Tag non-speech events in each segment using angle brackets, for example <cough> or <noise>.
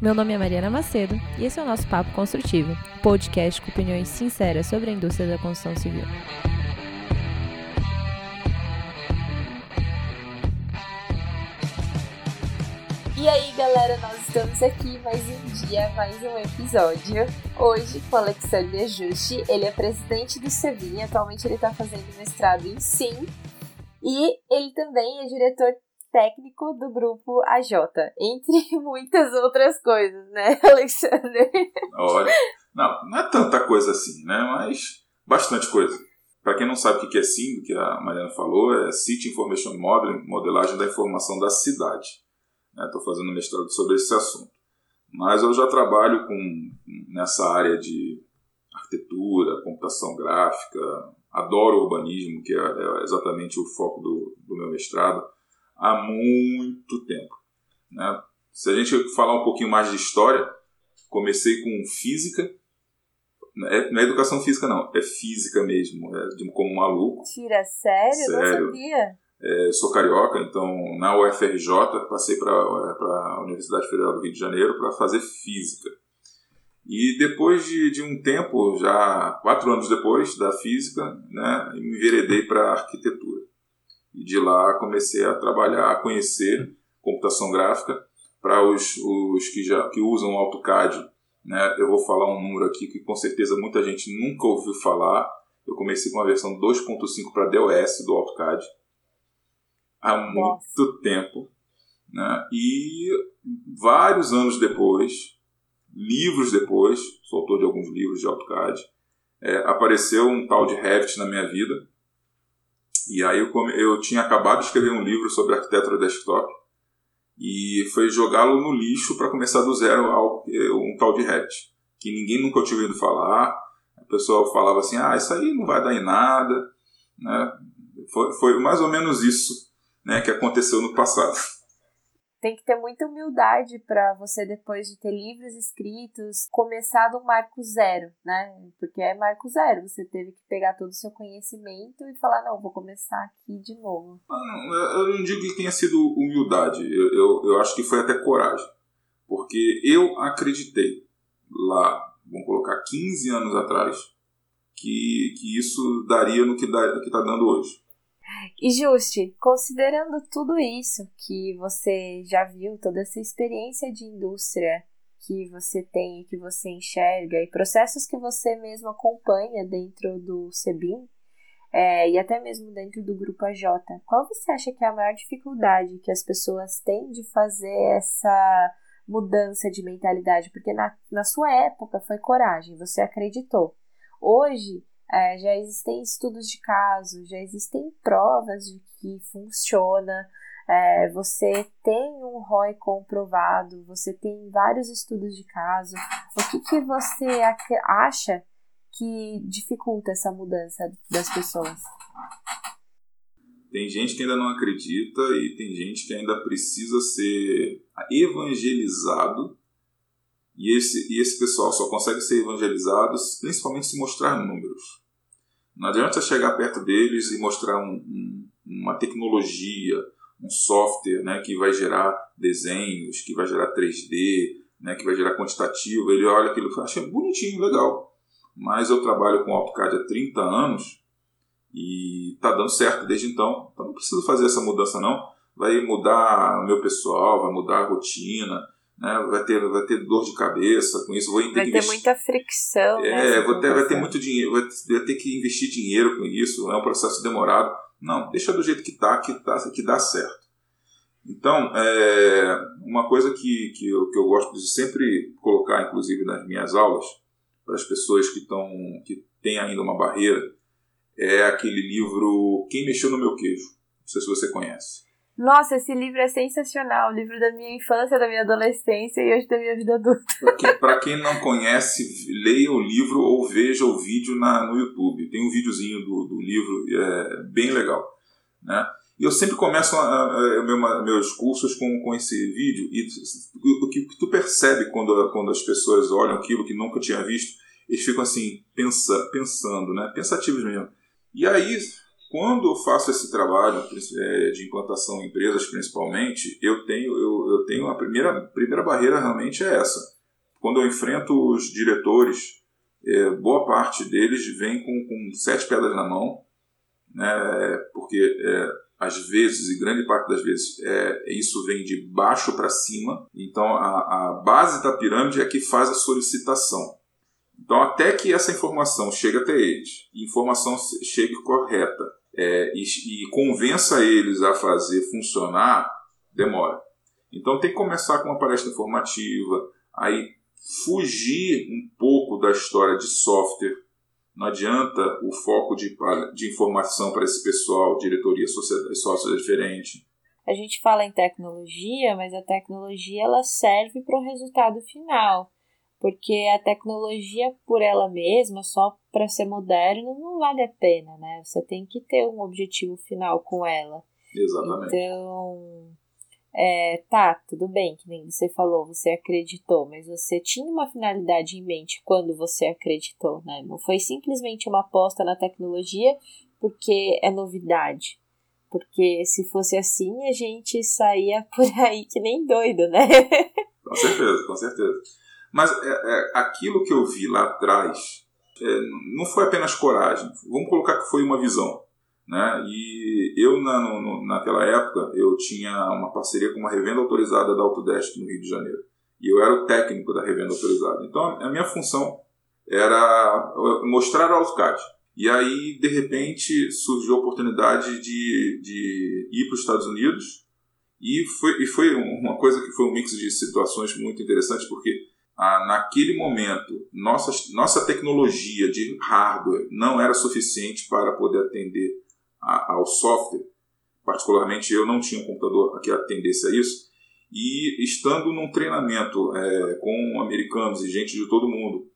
Meu nome é Mariana Macedo e esse é o nosso Papo Construtivo, podcast com opiniões sinceras sobre a indústria da construção civil. E aí, galera, nós estamos aqui mais um dia, mais um episódio. Hoje com o Alexandre Ajuste, ele é presidente do Sevin, atualmente ele está fazendo mestrado em SIM, e ele também é diretor técnico do grupo AJ, entre <laughs> muitas outras coisas, né, <laughs> Alexandre? Olha, não, não é tanta coisa assim, né, mas bastante coisa. Para quem não sabe o que é SIM, que a Mariana falou, é City Information Modeling, modelagem da informação da cidade. Estou né, fazendo mestrado sobre esse assunto. Mas eu já trabalho com, nessa área de arquitetura, computação gráfica, adoro urbanismo, que é, é exatamente o foco do, do, meu mestrado, há muito tempo. Né? Se a gente falar um pouquinho mais de história, comecei com física, não é, não é educação física não, é física mesmo, é de, como maluco. Tira, sério? sério. Não sabia. É, sou carioca, então na UFRJ passei para a Universidade Federal do Rio de Janeiro para fazer física. E depois de, de, um tempo, já quatro anos depois da física, né, me enveredei para a arquitetura. E de lá comecei a trabalhar, a conhecer computação gráfica para os, os que já que usam AutoCAD. Né, eu vou falar um número aqui que com certeza muita gente nunca ouviu falar. Eu comecei com a versão 2.5 para DOS do AutoCAD há muito tempo. Né? E vários anos depois, livros depois, sou autor de alguns livros de AutoCAD, é, apareceu um tal de Revit na minha vida. E aí eu, eu tinha acabado de escrever um livro sobre arquitetura desktop e foi jogá-lo no lixo para começar do zero é, um tal de Revit, que ninguém nunca tinha ouvido falar. O pessoal falava assim, ah, isso aí não vai dar em nada. Né? Foi, foi mais ou menos isso né, que aconteceu no passado. Tem que ter muita humildade para você, depois de ter livros escritos, começar do marco zero, né? Porque é marco zero. Você teve que pegar todo o seu conhecimento e falar: não, vou começar aqui de novo. Não, eu não digo que tenha sido humildade. Eu, eu, eu acho que foi até coragem. Porque eu acreditei lá, vamos colocar 15 anos atrás, que, que isso daria no que está dando hoje. E Juste, considerando tudo isso que você já viu, toda essa experiência de indústria que você tem, que você enxerga e processos que você mesmo acompanha dentro do SEBIM é, e até mesmo dentro do Grupo AJ, qual você acha que é a maior dificuldade que as pessoas têm de fazer essa mudança de mentalidade? Porque na, na sua época foi coragem, você acreditou. Hoje é, já existem estudos de caso, já existem provas de que funciona. É, você tem um ROI comprovado, você tem vários estudos de caso. O que, que você acha que dificulta essa mudança das pessoas? Tem gente que ainda não acredita e tem gente que ainda precisa ser evangelizado e esse, e esse pessoal só consegue ser evangelizado principalmente se mostrar números. Não adianta chegar perto deles e mostrar um, um, uma tecnologia, um software né, que vai gerar desenhos, que vai gerar 3D, né, que vai gerar quantitativo. Ele olha aquilo e acha bonitinho, legal. Mas eu trabalho com AutoCAD há 30 anos e está dando certo desde então. Então não preciso fazer essa mudança não. Vai mudar meu pessoal, vai mudar a rotina, né? vai, ter, vai ter dor de cabeça com isso. Vou ter vai ter investir... muita fricção. É, né, vou ter, vai ter muito dinheiro, vai ter que investir dinheiro com isso, é um processo demorado. Não, deixa do jeito que está, que, tá, que dá certo. Então, é, uma coisa que, que, eu, que eu gosto de sempre colocar, inclusive nas minhas aulas, para as pessoas que, estão que têm ainda uma barreira, é aquele livro Quem Mexeu no Meu Queijo. Não sei se você conhece. Nossa, esse livro é sensacional. O livro da minha infância, da minha adolescência e hoje da minha vida adulta. Para quem não conhece, leia o livro ou veja o vídeo na, no YouTube. Tem um videozinho do, do livro, é bem legal. Né? E eu sempre começo a, a, a, meus cursos com, com esse vídeo e o que, tu percebe quando, quando as pessoas olham aquilo que nunca tinha visto, eles ficam assim, pensa, pensando, né? pensativos mesmo. E aí quando eu faço esse trabalho é, de implantação em empresas, principalmente, eu tenho, eu, eu tenho a primeira, primeira barreira realmente é essa. Quando eu enfrento os diretores, é, boa parte deles vem com, com sete pedras na mão, né, porque é, às vezes, e grande parte das vezes, é, isso vem de baixo para cima. Então, a, a base da pirâmide é que faz a solicitação. Então, até que essa informação chegue até eles, informação chegue correta é, e, e, convença eles a fazer funcionar, demora. Então, tem que começar com uma palestra informativa, aí fugir um pouco da história de software não adianta o foco de, de informação para esse pessoal, diretoria, sociedade, sócios é diferente. A gente fala em tecnologia, mas a tecnologia ela serve para o resultado final. Porque a tecnologia por ela mesma, só para ser moderno, não vale a pena, né? Você tem que ter um objetivo final com ela. Exatamente. Então, é, tá, tudo bem, que nem você falou, você acreditou, mas você tinha uma finalidade em mente quando você acreditou, né? Não foi simplesmente uma aposta na tecnologia porque é novidade. Porque se fosse assim, a gente saía <laughs> por aí que nem doido, né? Com certeza, com certeza. Mas é, é, aquilo que eu vi lá atrás não foi apenas coragem. Vamos colocar que foi uma visão. Né? E eu, na, no, naquela época, eu tinha uma parceria com uma revenda autorizada da Autodesk no Rio de Janeiro. E eu era o técnico da revenda autorizada. Então, a minha função era mostrar o AutoCAD. E aí, de repente, surgiu a oportunidade de, de ir para os Estados Unidos. E foi, e foi uma coisa que foi um mix de situações muito interessantes, porque ah, naquele momento, nossa, nossa tecnologia de hardware não era suficiente para poder atender a, ao software. Particularmente eu não tinha um computador que atendesse a isso. E estando num treinamento é, com americanos e gente de todo mundo,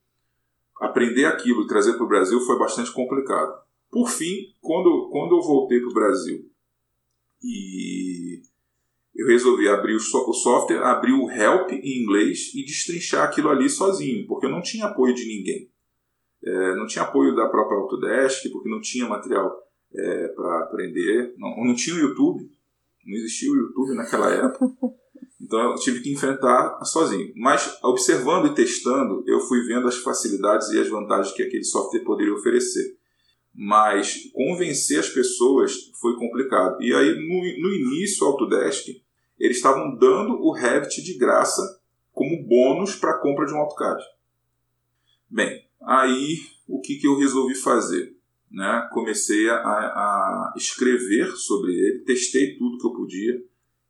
aprender aquilo e trazer para o Brasil foi bastante complicado. Por fim, quando, quando eu voltei para o Brasil e eu resolvi abrir o, software, abrir o help em inglês e destrinchar aquilo ali sozinho, porque eu não tinha apoio de ninguém. É, não tinha apoio da própria Autodesk, porque não tinha material é, para aprender. Não, não tinha o YouTube, não existia o YouTube naquela época. <laughs> Então eu tive que enfrentar sozinho. Mas observando e testando, eu fui vendo as facilidades e as vantagens que aquele software poderia oferecer. Mas convencer as pessoas foi complicado. E aí, no, no início, o Autodesk, eles estavam dando o Revit de graça como bônus para a compra de um AutoCAD. Bem, aí o que, que eu resolvi fazer? né, comecei a, a, escrever sobre ele, testei tudo que eu podia.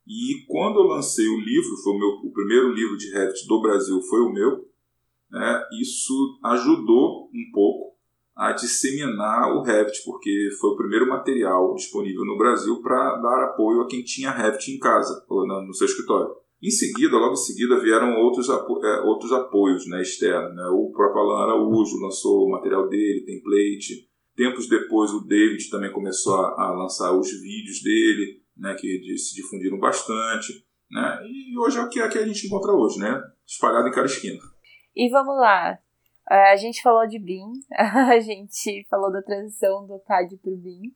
E quando eu lancei o livro, foi o, meu, o primeiro livro de Revit do Brasil, foi o meu, né, isso ajudou um pouco a disseminar o Revit, porque foi o primeiro material disponível no Brasil para dar apoio a quem tinha Revit em casa ou no seu escritório. Em seguida, logo em seguida, vieram outros, apo é, outros apoios né, externos. Né? O próprio Alan Araújo lançou o material dele, template. Tempos depois, o David também começou a, a lançar os vídeos dele, né, que se difundiram bastante. Né, e hoje é o que, é que a gente encontra hoje, né, espalhado em cada esquina. E vamos lá. É, a gente falou de BIM, <laughs> a gente falou da transição do CAD para o BIM,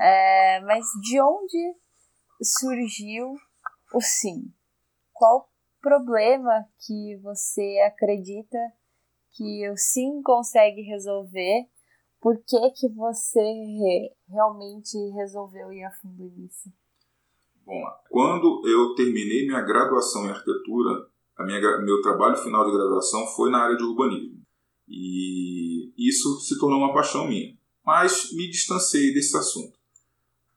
é, mas de onde surgiu o SIM? Qual problema que você acredita que o SIM consegue resolver por que, que você realmente resolveu ir a fundo nisso? Bom, quando eu terminei minha graduação em arquitetura, a minha, meu trabalho final de graduação foi na área de urbanismo. E isso se tornou uma paixão minha. Mas me distanciei desse assunto.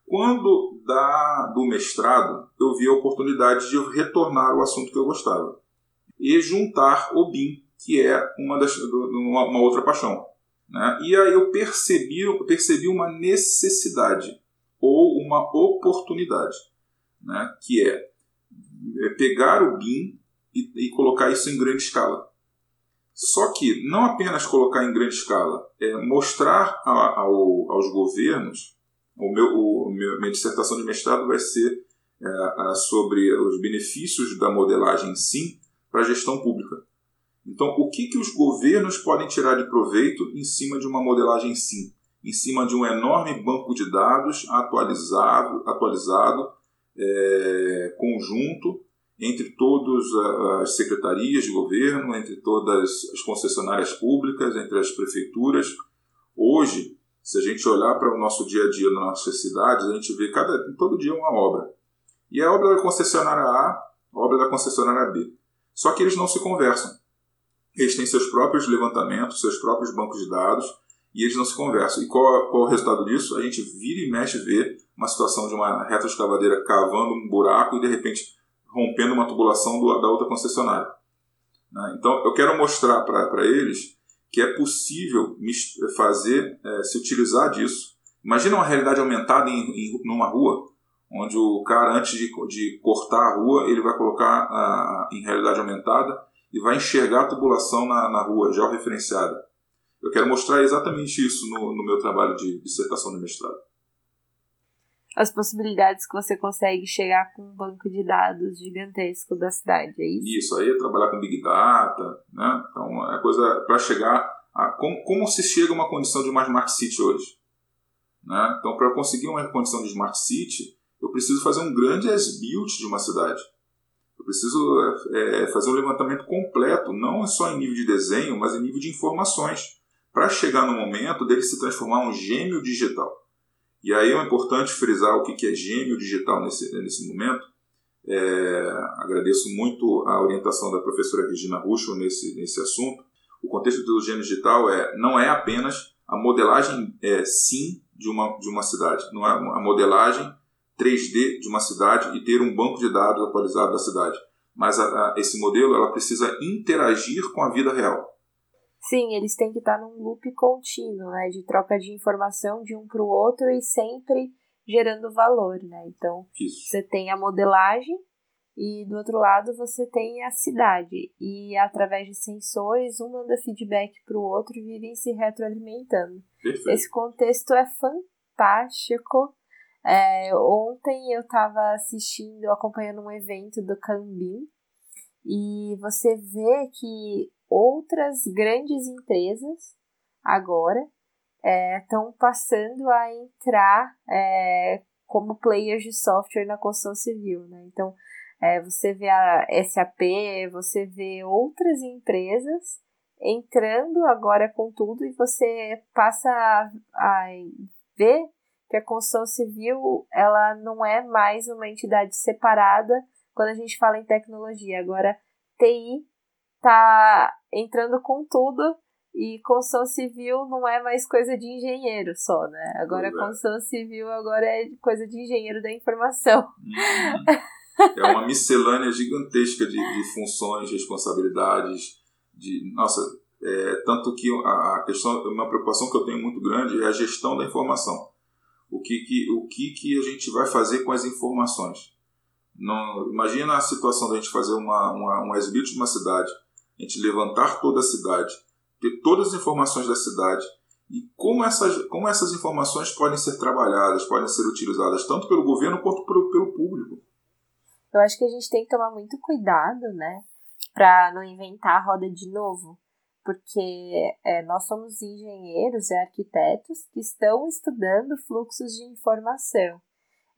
Quando da, do mestrado, eu vi a oportunidade de retornar ao assunto que eu gostava e juntar o BIM, que é uma, das, uma, uma outra paixão. Né? E aí eu percebi, percebi uma necessidade ou uma oportunidade, né? que é, é pegar o BIM e, e, colocar isso em grande escala. Só que não apenas colocar em grande escala, é mostrar a, ao, aos governos, o meu, o, minha dissertação de mestrado vai ser é, sobre os benefícios da modelagem sim para a gestão pública. Então, o que, que os governos podem tirar de proveito em cima de uma modelagem sim? em cima de um enorme banco de dados atualizado, atualizado é, conjunto entre todas as secretarias de governo, entre todas as concessionárias públicas, entre as prefeituras. Hoje, se a gente olhar para o nosso dia a dia nas nossas cidades, a gente vê cada, todo dia uma obra. E a obra da concessionária A, a obra da concessionária B. Só que eles não se conversam. Eles têm seus próprios levantamentos, seus próprios bancos de dados, e eles não se conversam. E qual, qual é o resultado disso? A gente vira e mexe vê uma situação de uma retroescavadeira cavando um buraco e de repente rompendo uma tubulação do, da outra concessionária. Né? Então eu quero mostrar para eles que é possível fazer, é, se utilizar disso. Imagina uma realidade aumentada em, em numa rua, onde o cara, antes de, de cortar a rua, ele vai colocar a, em realidade aumentada e vai enxergar a tubulação na, na rua, já referenciada. Eu quero mostrar exatamente isso no, no meu trabalho de dissertação de mestrado. As possibilidades que você consegue chegar com um banco de dados gigantesco da cidade, é isso? Isso, aí é trabalhar com Big Data, né? Então é coisa para chegar a. Como, como se chega a uma condição de uma Smart City hoje? Né? Então, para conseguir uma condição de Smart City, eu preciso fazer um grande as-built de uma cidade. Eu preciso é, fazer um levantamento completo, não só em nível de desenho, mas em nível de informações para chegar no momento dele se transformar um gêmeo digital. E aí é importante frisar o que é gêmeo digital nesse, nesse momento. É, agradeço muito a orientação da professora Regina Russo nesse, nesse assunto. O contexto do gêmeo digital é, não é apenas a modelagem é, sim de uma, de uma cidade, não é a modelagem 3D de uma cidade e ter um banco de dados atualizado da cidade. Mas a, a, esse modelo ela precisa interagir com a vida real. Sim, eles têm que estar num loop contínuo, né? De troca de informação de um para o outro e sempre gerando valor, né? Então, Isso. você tem a modelagem e do outro lado você tem a cidade. E através de sensores, um manda feedback para o outro e vivem se retroalimentando. Perfeito. Esse contexto é fantástico. É, ontem eu estava assistindo, acompanhando um evento do Cambim, e você vê que outras grandes empresas agora estão é, passando a entrar é, como players de software na construção civil. Né? Então, é, você vê a SAP, você vê outras empresas entrando agora com tudo e você passa a, a ver que a construção civil ela não é mais uma entidade separada quando a gente fala em tecnologia. Agora, TI tá entrando com tudo e construção civil não é mais coisa de engenheiro só, né? Agora a é. construção civil agora é coisa de engenheiro da informação. Uhum. É uma miscelânea gigantesca de, de funções, responsabilidades, de nossa, é, tanto que a questão, uma preocupação que eu tenho muito grande é a gestão da informação. O que, que, o que, que a gente vai fazer com as informações? Não, imagina a situação da gente fazer uma, uma, um exibito de uma cidade a gente levantar toda a cidade, ter todas as informações da cidade e como essas, como essas informações podem ser trabalhadas, podem ser utilizadas tanto pelo governo quanto pelo, pelo público. Eu acho que a gente tem que tomar muito cuidado, né, para não inventar a roda de novo, porque é, nós somos engenheiros e arquitetos que estão estudando fluxos de informação,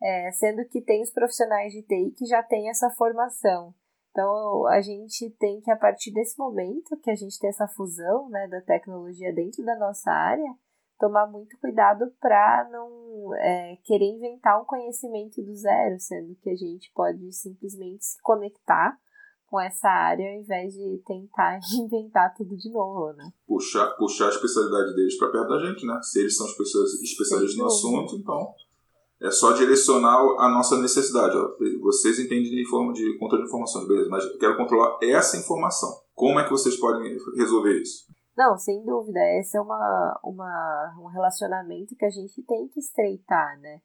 é, sendo que tem os profissionais de TI que já têm essa formação. Então, a gente tem que, a partir desse momento que a gente tem essa fusão né, da tecnologia dentro da nossa área, tomar muito cuidado para não é, querer inventar um conhecimento do zero, sendo que a gente pode simplesmente se conectar com essa área ao invés de tentar <laughs> inventar tudo de novo, né? Puxar, puxar a especialidade deles para perto da gente, né? Se eles são especialistas no assunto, então é só direcionar a nossa necessidade. Ó. Vocês entendem de forma de controle de informações, beleza, mas eu quero controlar essa informação. Como é que vocês podem resolver isso? Não, sem dúvida. Esse é uma, uma, um relacionamento que a gente tem que estreitar, né?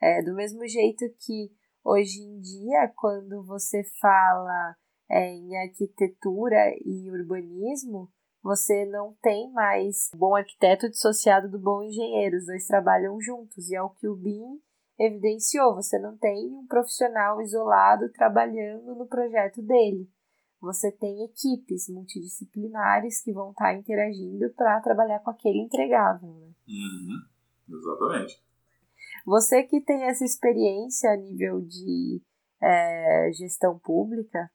É, do mesmo jeito que hoje em dia, quando você fala é, em arquitetura e urbanismo, você não tem mais bom arquiteto dissociado do bom engenheiro. Os dois trabalham juntos. E é o que o BIM evidenciou, você não tem um profissional isolado trabalhando no projeto dele. Você tem equipes multidisciplinares que vão estar interagindo para trabalhar com aquele entregável. Né? Uhum. Exatamente. Você que tem essa experiência a nível de é, gestão pública,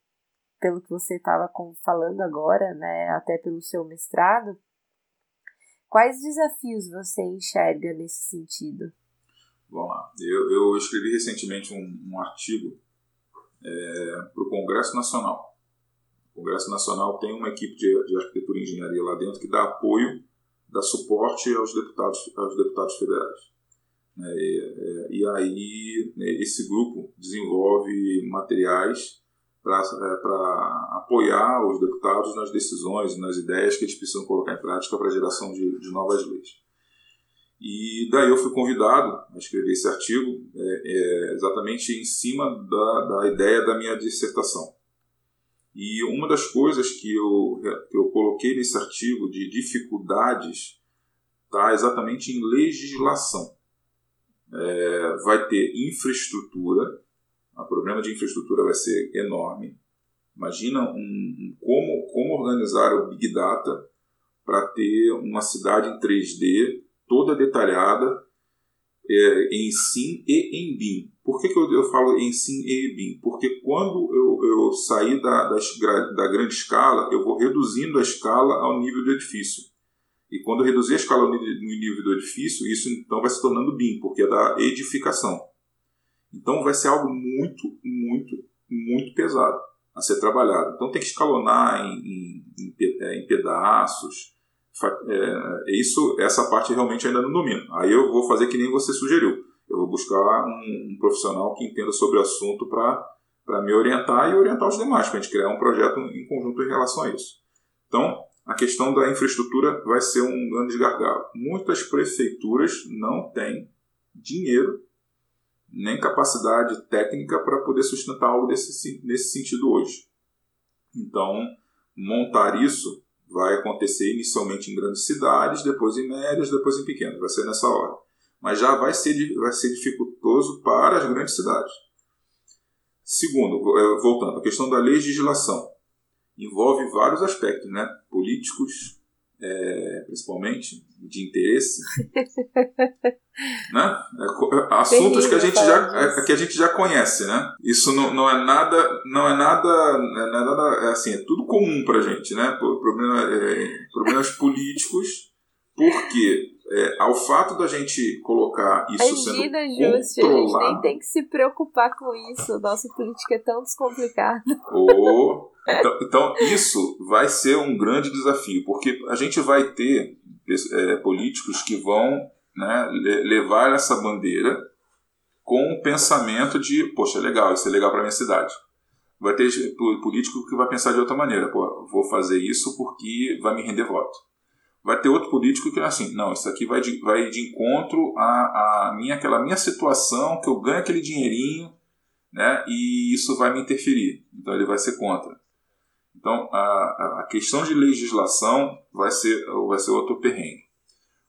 pelo que você estava falando agora, né, até pelo seu mestrado, quais desafios você enxerga nesse sentido? Vamos lá. Eu, eu escrevi recentemente um, um artigo é, para o Congresso Nacional. O Congresso Nacional tem uma equipe de, de arquitetura e engenharia lá dentro que dá apoio, dá suporte aos deputados, aos deputados federais. É, é, e aí né, esse grupo desenvolve materiais para é, apoiar os deputados nas decisões, nas ideias que eles precisam colocar em prática para a geração de, de, novas leis. E daí eu fui convidado a escrever esse artigo é, é, exatamente em cima da, da ideia da minha dissertação. E uma das coisas que eu, que eu coloquei nesse artigo de dificuldades está exatamente em legislação é, vai ter infraestrutura, o problema de infraestrutura vai ser enorme. Imagina um, um, como, como organizar o Big Data para ter uma cidade em 3D toda detalhada é, em SIM e em BIM. Por que, que eu, eu falo em SIM e BIM? Porque quando eu, eu sair da, da, da grande escala, eu vou reduzindo a escala ao nível do edifício. E quando reduzir a escala no nível do edifício, isso então vai se tornando BIM, porque é da edificação. Então vai ser algo muito, muito, muito pesado a ser trabalhado. Então tem que escalonar em, em, em pedaços. É, isso, essa parte realmente ainda não domino. Aí eu vou fazer que nem você sugeriu. Eu vou buscar um, um profissional que entenda sobre o assunto para me orientar e orientar os demais, para a gente criar um projeto em conjunto em relação a isso. Então, a questão da infraestrutura vai ser um grande gargalo. Muitas prefeituras não têm dinheiro nem capacidade técnica para poder sustentar algo desse, nesse sentido hoje. Então, montar isso vai acontecer inicialmente em grandes cidades, depois em médias, depois em pequenas. Vai ser nessa hora. Mas já vai ser, vai ser dificultoso para as grandes cidades. Segundo, eh, voltando, a questão da legislação envolve vários aspectos, né? Políticos, é, principalmente, de interesse. <laughs> né? É, assuntos que a, gente já, é, que a gente já conhece, né? Isso não, não é nada, não é nada, não é nada, é assim, é tudo comum pra gente, né? Problema, é, problemas políticos, porque é, ao fato da gente colocar isso Imagina, sendo Juste, a gente nem tem que se preocupar com isso. Nossa política é tão descomplicada. Oh, então, então, isso vai ser um grande desafio, porque a gente vai ter é, políticos que vão né, levar essa bandeira com o pensamento de, poxa, legal, isso é legal para minha cidade. Vai ter político que vai pensar de outra maneira, pô, vou fazer isso porque vai me render voto. Vai ter outro político que é assim, não, isso aqui vai de, vai de encontro à, à minha, aquela minha situação, que eu ganho aquele dinheirinho, né, e isso vai me interferir. Então ele vai ser contra. Então, a, a questão de legislação vai ser, vai ser outro perrengue.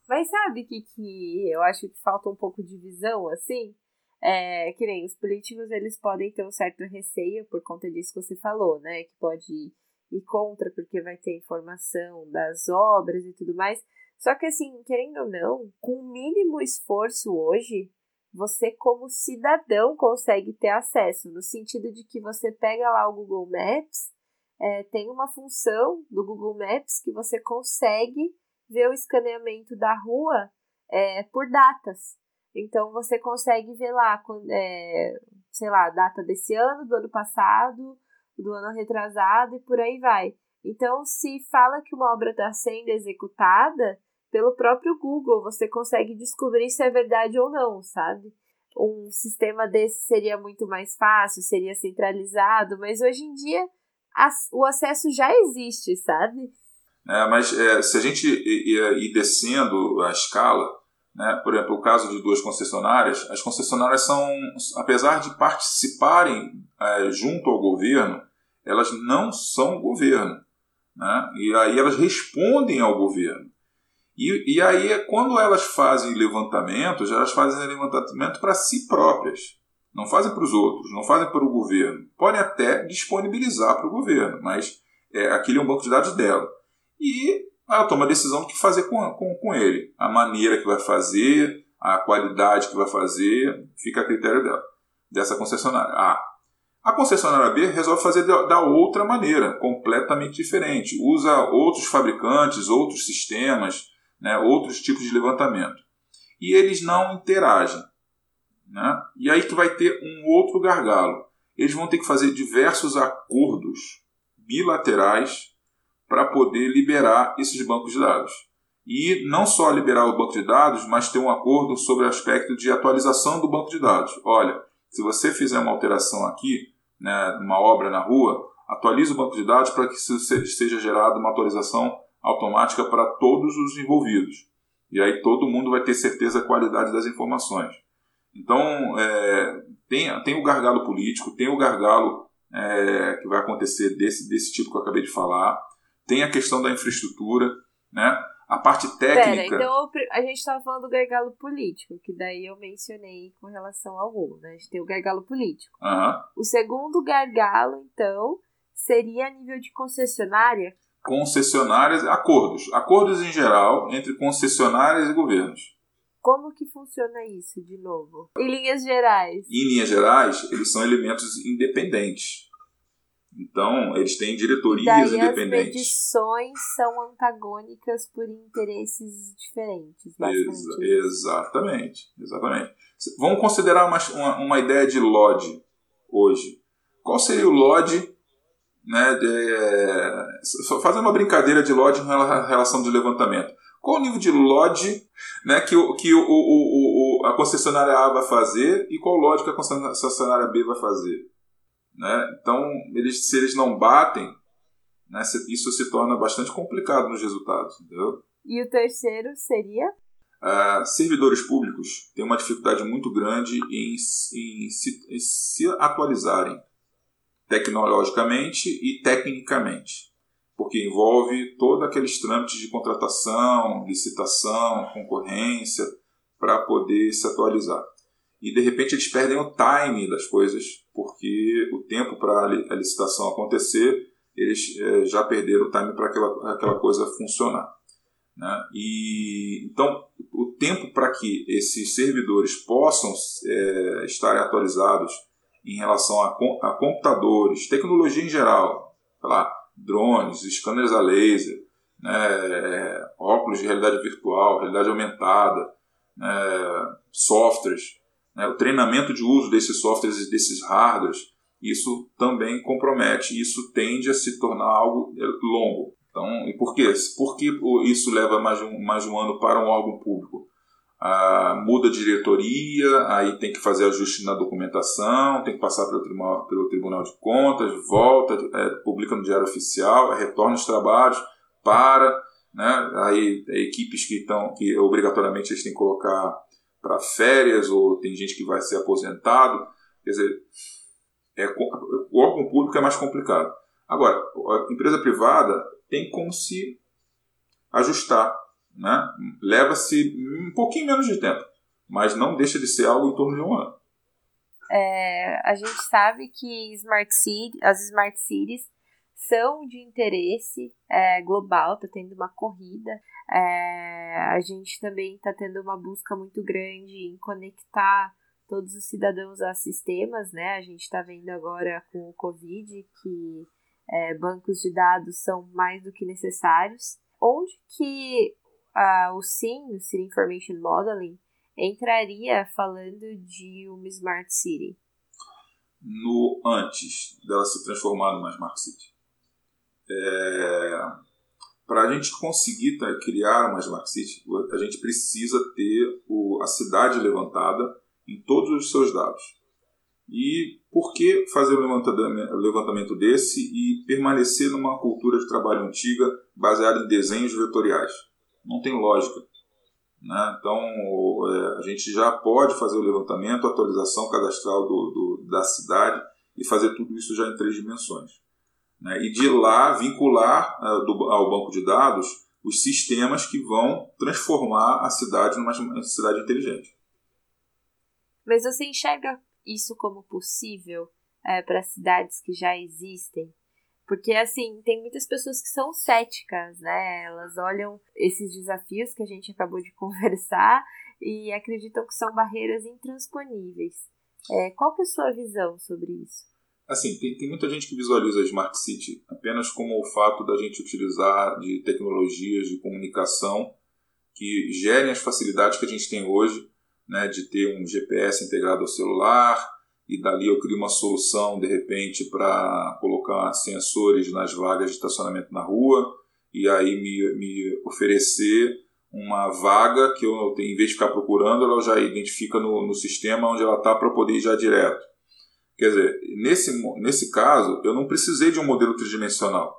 Mas sabe que, que eu acho que falta um pouco de visão, assim? É, que nem os políticos, eles podem ter um certo receio por conta disso que você falou, né? Que pode ir contra porque vai ter informação das obras e tudo mais. Só que assim, querendo ou não, com o mínimo esforço hoje, você como cidadão consegue ter acesso, no sentido de que você pega lá o Google Maps é, tem uma função do Google Maps que você consegue ver o escaneamento da rua é, por datas. Então você consegue ver lá, é, sei lá, data desse ano, do ano passado, do ano retrasado e por aí vai. Então, se fala que uma obra está sendo executada, pelo próprio Google você consegue descobrir se é verdade ou não, sabe? Um sistema desse seria muito mais fácil, seria centralizado, mas hoje em dia o acesso já existe, sabe? É, mas é, se a gente ir descendo a escala, né, por exemplo, o caso de duas concessionárias, as concessionárias são, apesar de participarem é, junto ao governo, elas não são governo. Né? E aí elas respondem ao governo. E, e aí, quando elas fazem levantamentos, elas fazem levantamento para si próprias. Não fazem para os outros, não fazem para o governo. Podem até disponibilizar para o governo, mas é, aquele é um banco de dados dela. E ela toma a decisão do que fazer com, com, com ele. A maneira que vai fazer, a qualidade que vai fazer, fica a critério dela, dessa concessionária. A. A concessionária B resolve fazer da outra maneira, completamente diferente. Usa outros fabricantes, outros sistemas, né, outros tipos de levantamento. E eles não interagem. Né? E aí que vai ter um outro gargalo. Eles vão ter que fazer diversos acordos bilaterais para poder liberar esses bancos de dados. E não só liberar o banco de dados, mas ter um acordo sobre o aspecto de atualização do banco de dados. Olha, se você fizer uma alteração aqui, né, uma obra na rua, atualize o banco de dados para que seja gerada uma atualização automática para todos os envolvidos. E aí todo mundo vai ter certeza da qualidade das informações. Então, é, tem, tem o gargalo político, tem o gargalo é, que vai acontecer desse, desse tipo que eu acabei de falar, tem a questão da infraestrutura, né? A parte técnica. Pera, então a gente estava falando do gargalo político, que daí eu mencionei com relação ao U, né? A gente tem o gargalo político. Uhum. O segundo gargalo, então, seria a nível de concessionária? Concessionárias, acordos. Acordos em geral entre concessionárias e governos. Como que funciona isso, de novo? Em linhas gerais. Em linhas gerais, eles são elementos independentes. Então, eles têm diretorias Daí independentes. As medições são antagônicas por interesses diferentes, basicamente. Exa exatamente, exatamente. Vamos considerar uma, uma, uma, ideia de LOD hoje. Qual seria o LOD? Né, de, fazendo uma brincadeira de LOD em relação de levantamento. Qual o nível de LOD né, que, o, que o, o, o, a concessionária A vai fazer e qual LOD que a concessionária B vai fazer? Né? Então, eles, se eles não batem, né, isso se torna bastante complicado nos resultados. Entendeu? E o terceiro seria? Uh, servidores públicos têm uma dificuldade muito grande em, em, se, em se atualizarem tecnologicamente e tecnicamente, porque envolve todos aqueles trâmites de contratação, licitação, concorrência, para poder se atualizar e de repente eles perdem o time das coisas, porque o tempo para a licitação acontecer, eles é, já perderam o time para aquela, aquela coisa funcionar. Né? E, então, o tempo para que esses servidores possam é, estar atualizados em relação a, a, computadores, tecnologia em geral, lá, drones, scanners a laser, né, óculos de realidade virtual, realidade aumentada, né, softwares, né, o treinamento de uso desses softwares e desses hardwares, isso também compromete, isso tende a se tornar algo é, longo. Então, e por quê? Por que isso leva mais de um, mais de um ano para um órgão público? Ah, muda de diretoria, aí tem que fazer ajuste na documentação, tem que passar pelo Tribunal, pelo tribunal de Contas, volta, é, publica no Diário Oficial, retorna os trabalhos, para, né, aí é, equipes que estão, que obrigatoriamente eles têm que colocar para férias ou tem gente que vai ser aposentado. Quer dizer, é, o órgão público é mais complicado. Agora, a empresa privada tem como se ajustar. Né? Leva-se um pouquinho menos de tempo, mas não deixa de ser algo em torno de um ano. É, a gente sabe que smart city, as smart cities são de interesse é, global, está tendo uma corrida. É, a gente também está tendo uma busca muito grande em conectar todos os cidadãos a sistemas, né? A gente está vendo agora com o Covid que é, bancos de dados são mais do que necessários. Onde que uh, o SIM, o City Information Modeling, entraria falando de uma Smart City? No antes dela se transformar numa Smart City. É, para a gente conseguir tá, criar uma Smart City, a gente precisa ter o, a cidade levantada em todos os seus dados. E por que fazer um levantamento desse e permanecer numa cultura de trabalho antiga baseada em desenhos vetoriais? Não tem lógica. Né? Então, é, a gente já pode fazer o levantamento, atualização cadastral do, do, da cidade e fazer tudo isso já em três dimensões né, e de lá vincular uh, do, ao banco de dados os sistemas que vão transformar a cidade numa cidade inteligente. Mas você enxerga isso como possível é, para cidades que já existem? Porque, assim, tem muitas pessoas que são céticas, né? Elas olham esses desafios que a gente acabou de <laughs> conversar e acreditam que são barreiras intransponíveis. É, qual que é a sua visão sobre isso? Assim, tem, tem muita gente que visualiza a Smart City apenas como o fato da gente utilizar de tecnologias de comunicação que gerem as facilidades que a gente tem hoje, né, de ter um GPS integrado ao celular, e dali eu crio uma solução, de repente, para colocar sensores nas vagas de estacionamento na rua, e aí me, me oferecer uma vaga que eu, em vez de ficar procurando, ela já identifica no, no sistema onde ela está para poder ir já direto. Quer dizer, nesse, nesse caso, eu não precisei de um modelo tridimensional.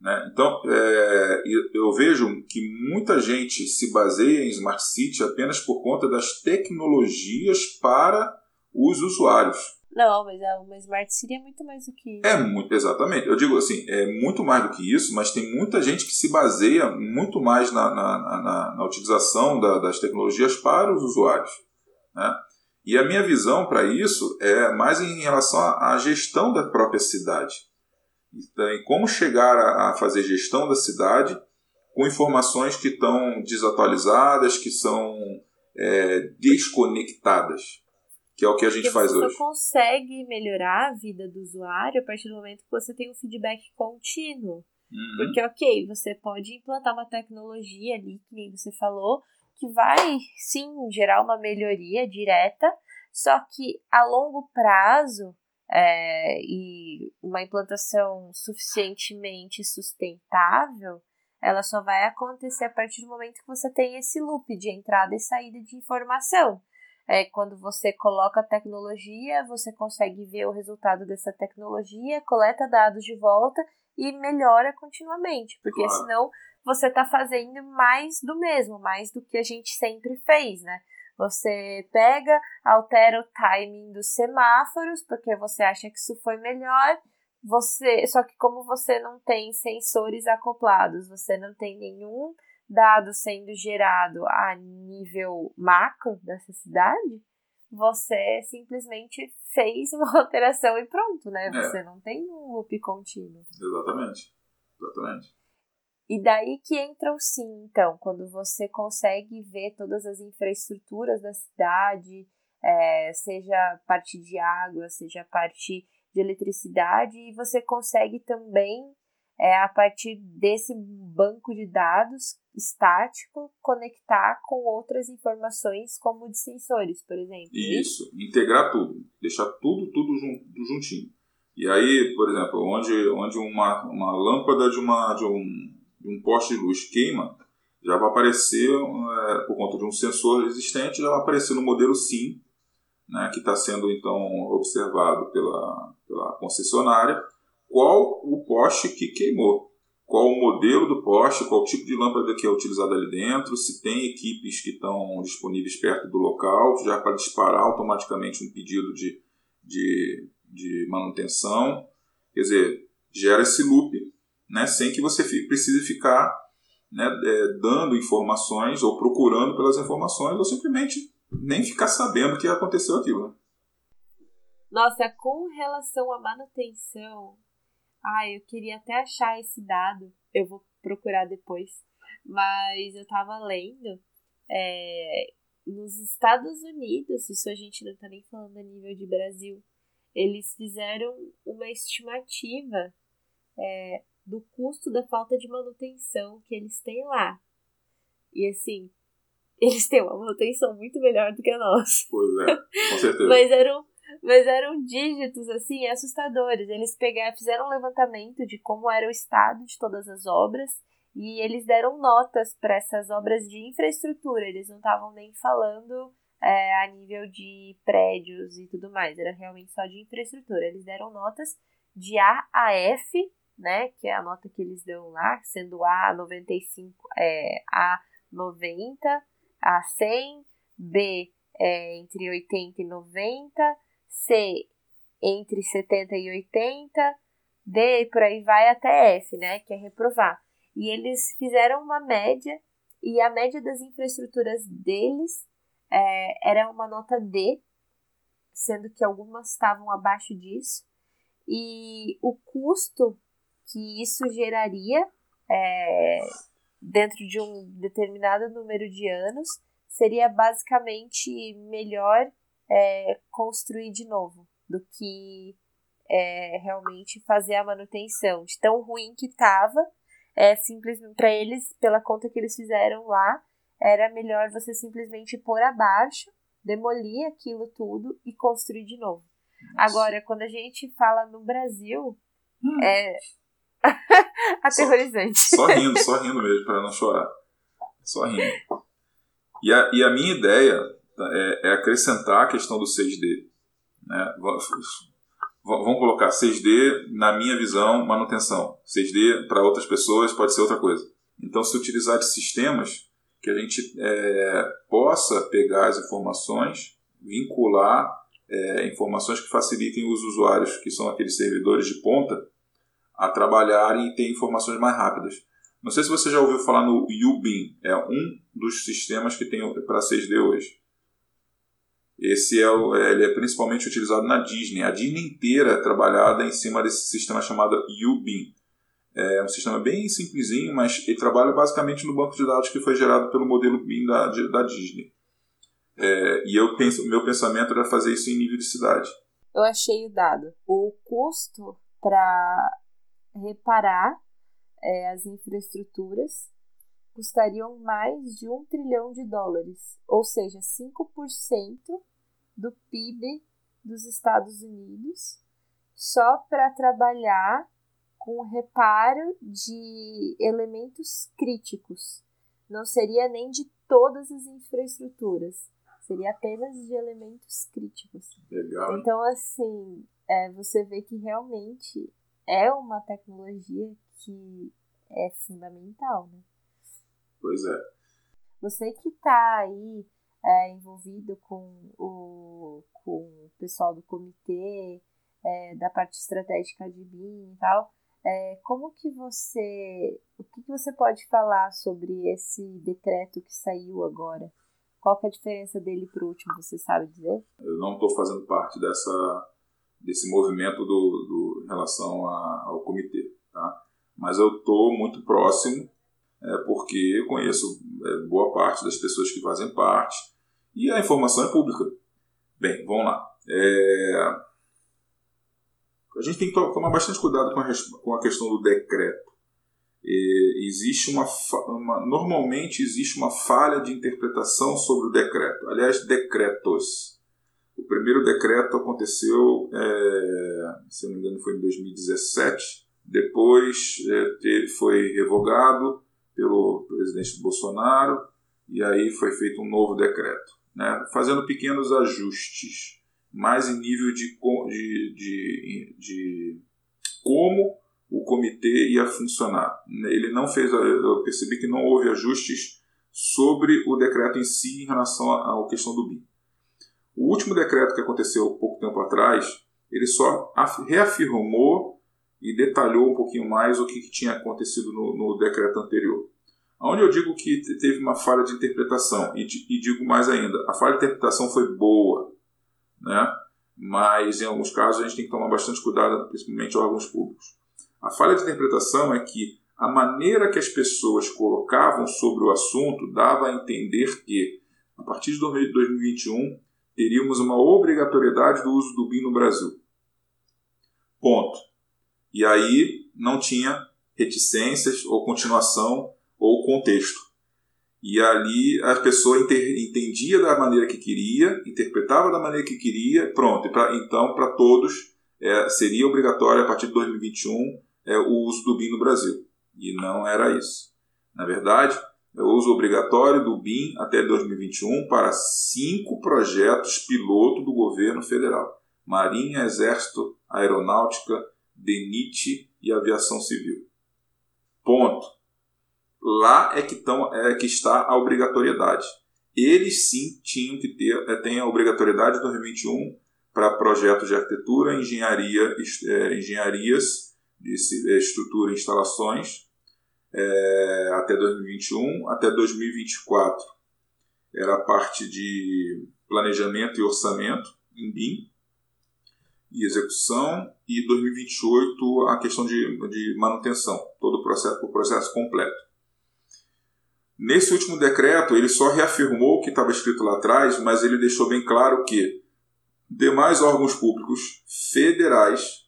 Né? Então, é, eu vejo que muita gente se baseia em Smart City apenas por conta das tecnologias para os usuários. Não, mas uma Smart City é muito mais do que isso. É muito, exatamente. Eu digo assim, é muito mais do que isso, mas tem muita gente que se baseia muito mais na, na, na, na utilização da, das tecnologias para os usuários. Né? E a minha visão para isso é mais em relação à gestão da própria cidade. Então, como chegar a, fazer gestão da cidade com informações que estão desatualizadas, que são é, desconectadas, que é o que a gente Porque faz você hoje. Você consegue melhorar a vida do usuário a partir do momento que você tem um feedback contínuo. Uhum. Porque, ok, você pode implantar uma tecnologia ali, que nem você falou, que vai sim gerar uma melhoria direta, só que a longo prazo é, e uma implantação suficientemente sustentável, ela só vai acontecer a partir do momento que você tem esse loop de entrada e saída de informação. É, quando você coloca a tecnologia, você consegue ver o resultado dessa tecnologia, coleta dados de volta e melhora continuamente, porque claro. senão você está fazendo mais do mesmo, mais do que a gente sempre fez, né? Você pega, altera o timing dos semáforos, porque você acha que isso foi melhor. Você, só que como você não tem sensores acoplados, você não tem nenhum dado sendo gerado a nível macro dessa cidade, você simplesmente fez uma <laughs> alteração e pronto, né? É. Você não tem um loop contínuo. Exatamente. Exatamente. E daí que entra o sim, então, quando você consegue ver todas as infraestruturas da cidade, é, seja parte de água, seja parte de eletricidade, e você consegue também, é, a partir desse banco de dados estático, conectar com outras informações, como de sensores, por exemplo. Isso, integrar tudo, deixar tudo, tudo juntinho. E aí, por exemplo, onde, onde uma, uma lâmpada de, uma, de um um poste de luz queima, já vai aparecer, é, por conta de um sensor existente, já vai aparecer no modelo SIM, né, que está sendo então observado pela, pela concessionária, qual o poste que queimou, qual o modelo do poste, qual o tipo de lâmpada que é utilizada ali dentro, se tem equipes que estão disponíveis perto do local, já para disparar automaticamente um pedido de, de, de manutenção. Quer dizer, gera esse loop né, sem que você precise ficar né, é, dando informações ou procurando pelas informações ou simplesmente nem ficar sabendo que aconteceu aquilo. Né? Nossa, com relação à manutenção, ah, eu queria até achar esse dado, eu vou procurar depois, mas eu tava lendo, é, nos Estados Unidos, isso a gente não tá nem falando a nível de Brasil, eles fizeram uma estimativa é, do custo da falta de manutenção que eles têm lá. E assim, <laughs> eles têm uma manutenção muito melhor do que a nossa. Pois é, com certeza. <laughs> mas eram mas eram dígitos assim assustadores. Eles pegaram, fizeram um levantamento de como era o estado de todas as obras e eles deram notas para essas obras de infraestrutura. Eles não estavam nem falando é, a nível de prédios e tudo mais, era realmente só de infraestrutura. Eles deram notas de A a F né, que é a nota que eles dão lá, sendo A 95, é, A 90, A 100, B é, entre 80 e 90, C entre 70 e 80, D por aí vai até F, né, que é reprovar. E eles fizeram uma média e a média das infraestruturas deles é, era uma nota D, sendo que algumas estavam abaixo disso. E o custo que isso geraria é, dentro de um determinado número de anos seria basicamente melhor é, construir de novo do que é, realmente fazer a manutenção. De tão ruim que estava, é simplesmente para eles, pela conta que eles fizeram lá, era melhor você simplesmente pôr abaixo, demolir aquilo tudo e construir de novo. Nossa. Agora, quando a gente fala no Brasil, hum. é <laughs> aterrorizante. Só, só, rindo, só rindo mesmo, para não chorar. Só rindo. E a, e a minha ideia é, é acrescentar a questão do 6D. Né? Vamos colocar 6D, na minha visão, manutenção. 6D, para outras pessoas, pode ser outra coisa. Então, se utilizar de sistemas que a gente é, possa pegar as informações, vincular é, informações que facilitem os usuários, que são aqueles servidores de ponta, a trabalharem e ter informações mais rápidas. Não sei se você já ouviu falar no UBIM, é um dos sistemas que tem para 6D hoje. Esse é, é, ele é principalmente utilizado na Disney. A Disney inteira é trabalhada em cima desse sistema chamado UBIM. É um sistema bem simplesinho, mas ele trabalha basicamente no banco de dados que foi gerado pelo modelo BIM da, da Disney. É, e eu penso, meu pensamento era fazer isso em nível de cidade. Eu achei o dado. O custo para reparar é, as infraestruturas custariam mais de um trilhão de dólares, ou seja, 5% do PIB dos Estados Unidos, só para trabalhar com o reparo de elementos críticos. Não seria nem de todas as infraestruturas, seria apenas de elementos críticos. Legal. Então, assim, é, você vê que realmente é uma tecnologia que é fundamental, né? Pois é. Você que está aí é, envolvido com o, com o pessoal do comitê, é, da parte estratégica de BIM e tal, é, como que você, o que, que você pode falar sobre esse decreto que saiu agora? Qual que é a diferença dele para o último, você sabe dizer? Eu não estou fazendo parte dessa, desse movimento do, do, em relação a, ao comitê, tá? mas eu estou muito próximo é, porque eu conheço é, boa parte das pessoas que fazem parte e a informação é pública. Bem, vamos lá. É... A gente tem que tomar bastante cuidado com a, com a questão do decreto. Existe uma, uma, normalmente existe uma falha de interpretação sobre o decreto. Aliás, decretos. O primeiro decreto aconteceu, é, se não me engano, foi em 2017. Depois é, foi revogado pelo presidente Bolsonaro e aí foi feito um novo decreto, né, fazendo pequenos ajustes, mais em nível de, de, de, de como o comitê ia funcionar. Ele não fez, eu percebi que não houve ajustes sobre o decreto em si em relação à questão do BIM. O último decreto que aconteceu pouco tempo atrás, ele só reafirmou e detalhou um pouquinho mais o que, tinha acontecido no, no, decreto anterior. Onde eu digo que teve uma falha de interpretação, e, e, digo mais ainda, a falha de interpretação foi boa, né? mas em alguns casos a gente tem que tomar bastante cuidado, principalmente órgãos públicos. A falha de interpretação é que a maneira que as pessoas colocavam sobre o assunto dava a entender que, a partir de 2021, teríamos uma obrigatoriedade do uso do BIM no Brasil. Ponto. E aí não tinha reticências ou continuação ou contexto. E ali a pessoa entendia da maneira que queria, interpretava da maneira que queria, pronto. Pra, então, para todos, é, seria obrigatório a partir de 2021 é, o uso do BIM no Brasil. E não era isso. Na verdade, o uso obrigatório do BIM até 2021 para cinco projetos piloto do governo federal: Marinha, Exército, Aeronáutica, DENIT e Aviação Civil. Ponto. Lá é que, tão, é que está a obrigatoriedade. Eles sim tinham que ter, é, tem a obrigatoriedade de 2021 para projetos de arquitetura, engenharia, é, engenharias de é, estrutura e instalações é, até 2021, até 2024 era a parte de planejamento e orçamento em BIM e execução e 2028 a questão de, de manutenção, todo o processo, o processo completo. Nesse último decreto, ele só reafirmou o que estava escrito lá atrás, mas ele deixou bem claro que demais órgãos públicos federais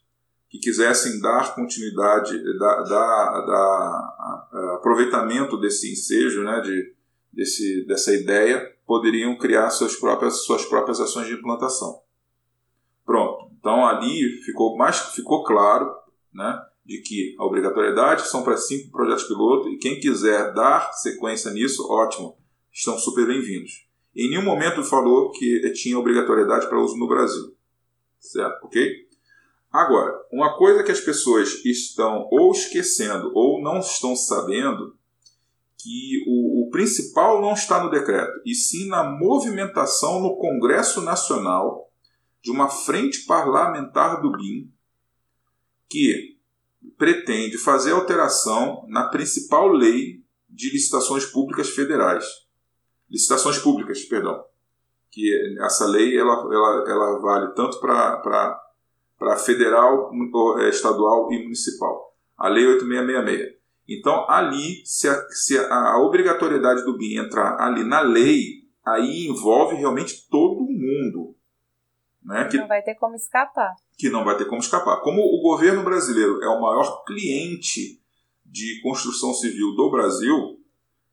que quisessem dar continuidade, dar, dar, dar aproveitamento desse ensejo, né, de, desse, dessa ideia, poderiam criar suas próprias, suas próprias ações de implantação. Pronto. Então ali ficou mais ficou claro, né, de que a obrigatoriedade são para cinco projetos piloto e quem quiser dar sequência nisso, ótimo, estão super bem-vindos. Em nenhum momento falou que tinha obrigatoriedade para uso no Brasil. Certo? Ok? Agora, uma coisa que as pessoas estão ou esquecendo ou não estão sabendo que o, o principal não está no decreto, e sim na movimentação no Congresso Nacional de uma frente parlamentar do BIM que pretende fazer alteração na principal lei de licitações públicas federais. Licitações públicas, perdão. Que essa lei ela, ela, ela vale tanto para federal, é, estadual e municipal. A Lei 8666. Então, ali, se a, se a obrigatoriedade do BIM entrar ali na lei, aí envolve realmente todo mundo. Né? Que, não vai ter como escapar. Que não vai ter como escapar. Como o governo brasileiro é o maior cliente de construção civil do Brasil,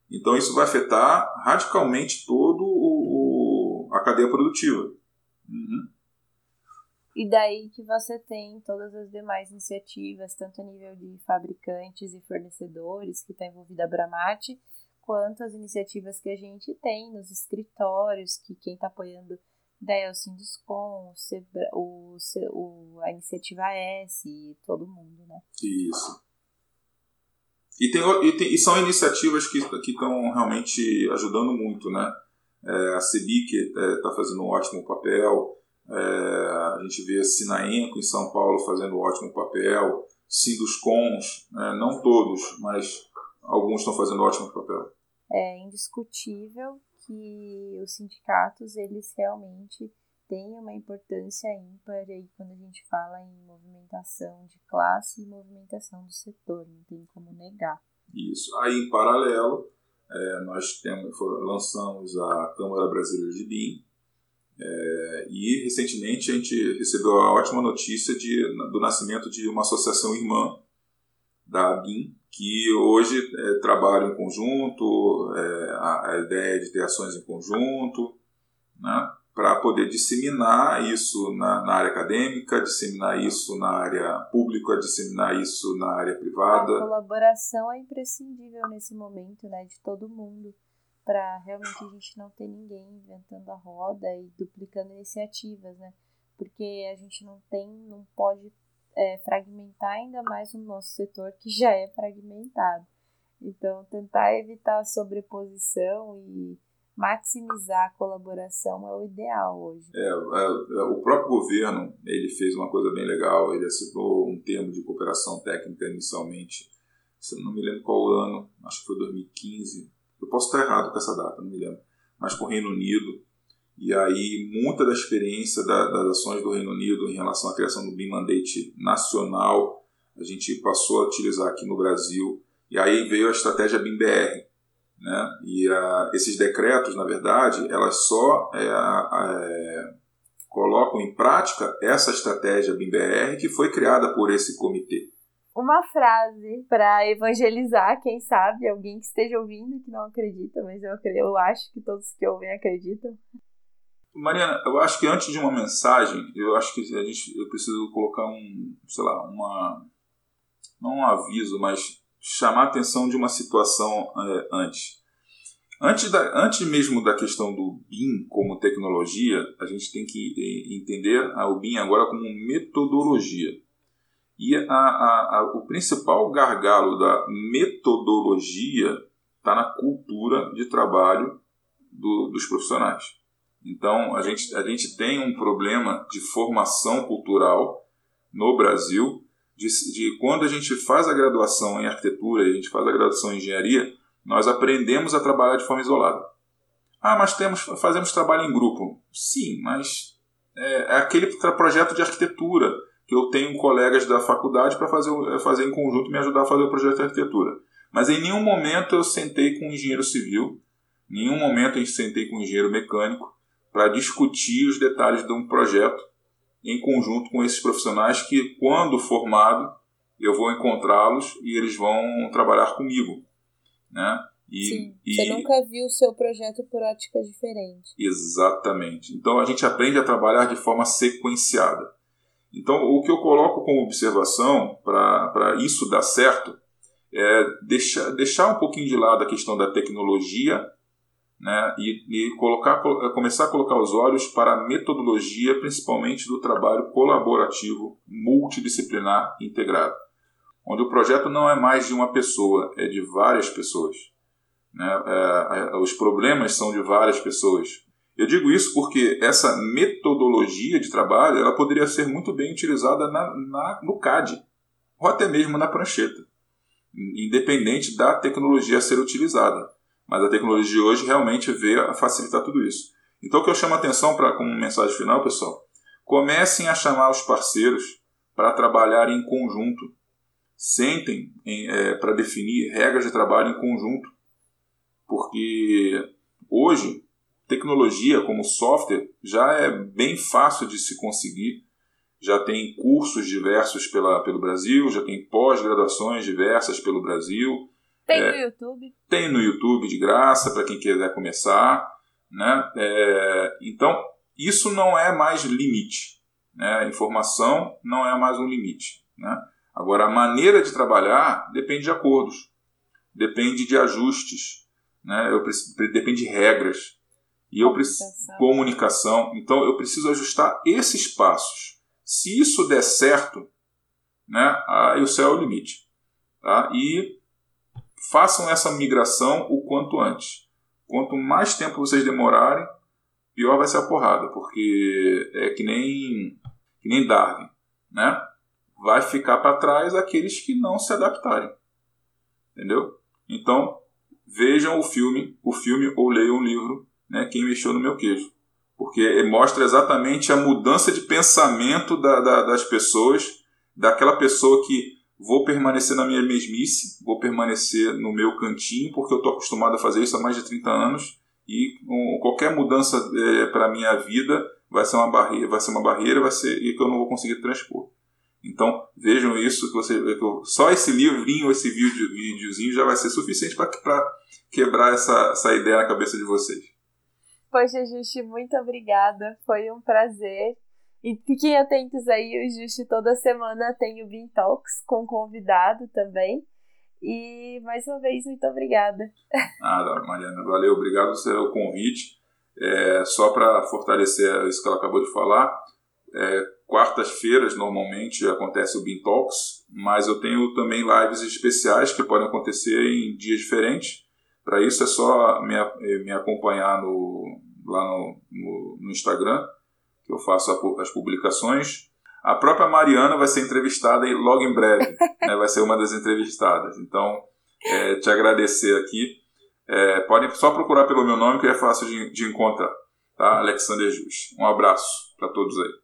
então isso vai afetar radicalmente todo o, o a cadeia produtiva. Uhum. E daí que você tem todas as demais iniciativas, tanto a nível de fabricantes e fornecedores, que está envolvida a Bramate, quanto as iniciativas que a gente tem nos escritórios, que quem está apoiando daí é o Sinduscom, o, o, a Iniciativa S e todo mundo, né? Isso. E, tem, e, tem, e são iniciativas que estão realmente ajudando muito, né? É, a CEBIC está é, tá fazendo um ótimo papel, é, a gente vê a Sinaenco em São Paulo fazendo um ótimo papel, Sinduscons, né? não todos, mas alguns estão fazendo um ótimo papel. É indiscutível que os sindicatos eles realmente têm uma importância ímpar aí quando a gente fala em movimentação de classe e movimentação do setor, não tem como negar. Isso. Aí, em paralelo, é, nós temos, lançamos a Câmara Brasileira de BIM é, e recentemente a gente recebeu a ótima notícia de, do nascimento de uma associação irmã da BIM, que hoje é, trabalham em conjunto, é, a, a, ideia de ter ações em conjunto, né, para poder disseminar isso na, na, área acadêmica, disseminar isso na área pública, disseminar isso na área privada. A colaboração é imprescindível nesse momento, né, de todo mundo, para realmente a gente não ter ninguém inventando a roda e duplicando iniciativas, né, porque a gente não tem, não pode é, fragmentar ainda mais o nosso setor que já é fragmentado. Então, tentar evitar a sobreposição e maximizar a colaboração é o ideal hoje. É, é, é, o próprio governo ele fez uma coisa bem legal, ele assinou um termo de cooperação técnica inicialmente, se não me lembro qual ano, acho que foi 2015, eu posso estar errado com essa data, não me lembro, mas com o Reino Unido, e aí, muita da experiência da, das ações do Reino Unido em relação à criação do BIM Mandate nacional, a gente passou a utilizar aqui no Brasil. E aí veio a estratégia BIM-BR. Né? E a, esses decretos, na verdade, elas só é, é, colocam em prática essa estratégia BIM-BR que foi criada por esse comitê. Uma frase para evangelizar, quem sabe, alguém que esteja ouvindo que não acredita, mas eu, eu acho que todos que ouvem acreditam. Mariana, eu acho que antes de uma mensagem, eu acho que a gente, eu preciso colocar um, sei lá, uma, não um aviso, mas chamar a atenção de uma situação é, antes. Antes, da, antes mesmo da questão do BIM como tecnologia, a gente tem que é, entender o BIM agora como metodologia. E a, a, a, o principal gargalo da metodologia está na cultura de trabalho do, dos profissionais. Então, a gente, a gente tem um problema de formação cultural no Brasil, de, de quando a gente faz a graduação em arquitetura a gente faz a graduação em engenharia, nós aprendemos a trabalhar de forma isolada. Ah, mas temos, fazemos trabalho em grupo. Sim, mas é, é aquele projeto de arquitetura que eu tenho colegas da faculdade para fazer, fazer em conjunto e me ajudar a fazer o projeto de arquitetura. Mas em nenhum momento eu sentei com um engenheiro civil, em nenhum momento eu sentei com um engenheiro mecânico para discutir os detalhes de um projeto em conjunto com esses profissionais que, quando formado, eu vou encontrá-los e eles vão trabalhar comigo, né? E, Sim, e... você nunca viu o seu projeto por óticas diferentes. Exatamente. Então a gente aprende a trabalhar de forma sequenciada. Então o que eu coloco como observação para isso dar certo é deixar, deixar um pouquinho de lado a questão da tecnologia né, e, e colocar, começar a colocar os olhos para a metodologia, principalmente do trabalho colaborativo, multidisciplinar integrado, onde o projeto não é mais de uma pessoa, é de várias pessoas. Né? É, é, os problemas são de várias pessoas. Eu digo isso porque essa metodologia de trabalho ela poderia ser muito bem utilizada na, na, no CAD ou até mesmo na prancheta, independente da tecnologia a ser utilizada. Mas a tecnologia hoje realmente veio a facilitar tudo isso. Então o que eu chamo a atenção para como mensagem final, pessoal, comecem a chamar os parceiros para trabalhar em conjunto. Sentem é, para definir regras de trabalho em conjunto. Porque hoje, tecnologia como software já é bem fácil de se conseguir. Já tem cursos diversos pela, pelo Brasil, já tem pós-graduações diversas pelo Brasil tem é, no YouTube? Tem no YouTube de graça para quem quiser começar. Né? É, então, isso não é mais limite. Né? Informação não é mais um limite. Né? Agora, a maneira de trabalhar depende de acordos, depende de ajustes, né? eu preciso, depende de regras. E eu preciso comunicação. Então, eu preciso ajustar esses passos. Se isso der certo, né, aí o céu é o limite. Tá? E façam essa migração o quanto antes. Quanto mais tempo vocês demorarem, pior vai ser a porrada, porque é que nem, que nem Darwin, né? Vai ficar para trás aqueles que não se adaptarem. Entendeu? Então, vejam o filme, o filme ou leiam o livro, né, Quem Mexeu no Meu Queijo. Porque mostra exatamente a mudança de pensamento da, da, das pessoas, daquela pessoa que vou permanecer na minha mesmice, vou permanecer no meu cantinho, porque eu estou acostumado a fazer isso há mais de 30 anos e um, qualquer mudança é, para a minha vida vai ser uma barreira, vai ser uma barreira, vai ser e que eu não vou conseguir transpor. Então vejam isso que você só esse livrinho, esse vídeo, videozinho já vai ser suficiente para quebrar essa, essa ideia na cabeça de vocês. Poxa, Justi, muito obrigada. Foi um prazer. E fiquem atentos aí, o Justo toda semana tem o Bean Talks com convidado também. E mais uma vez, muito obrigada. Nada, Mariana, valeu, obrigado pelo convite. É, só para fortalecer isso que ela acabou de falar, é, quartas-feiras normalmente acontece o Bean Talks, mas eu tenho também lives especiais que podem acontecer em dias diferentes. Para isso é só me, me acompanhar no, lá no, no, no Instagram que eu faço as publicações. A própria Mariana vai ser entrevistada logo em breve, <laughs> né, vai ser uma das entrevistadas. Então, é, te agradecer aqui. É, podem só procurar pelo meu nome que é fácil de, de encontrar, tá? Alexander Jus. Um abraço para todos aí.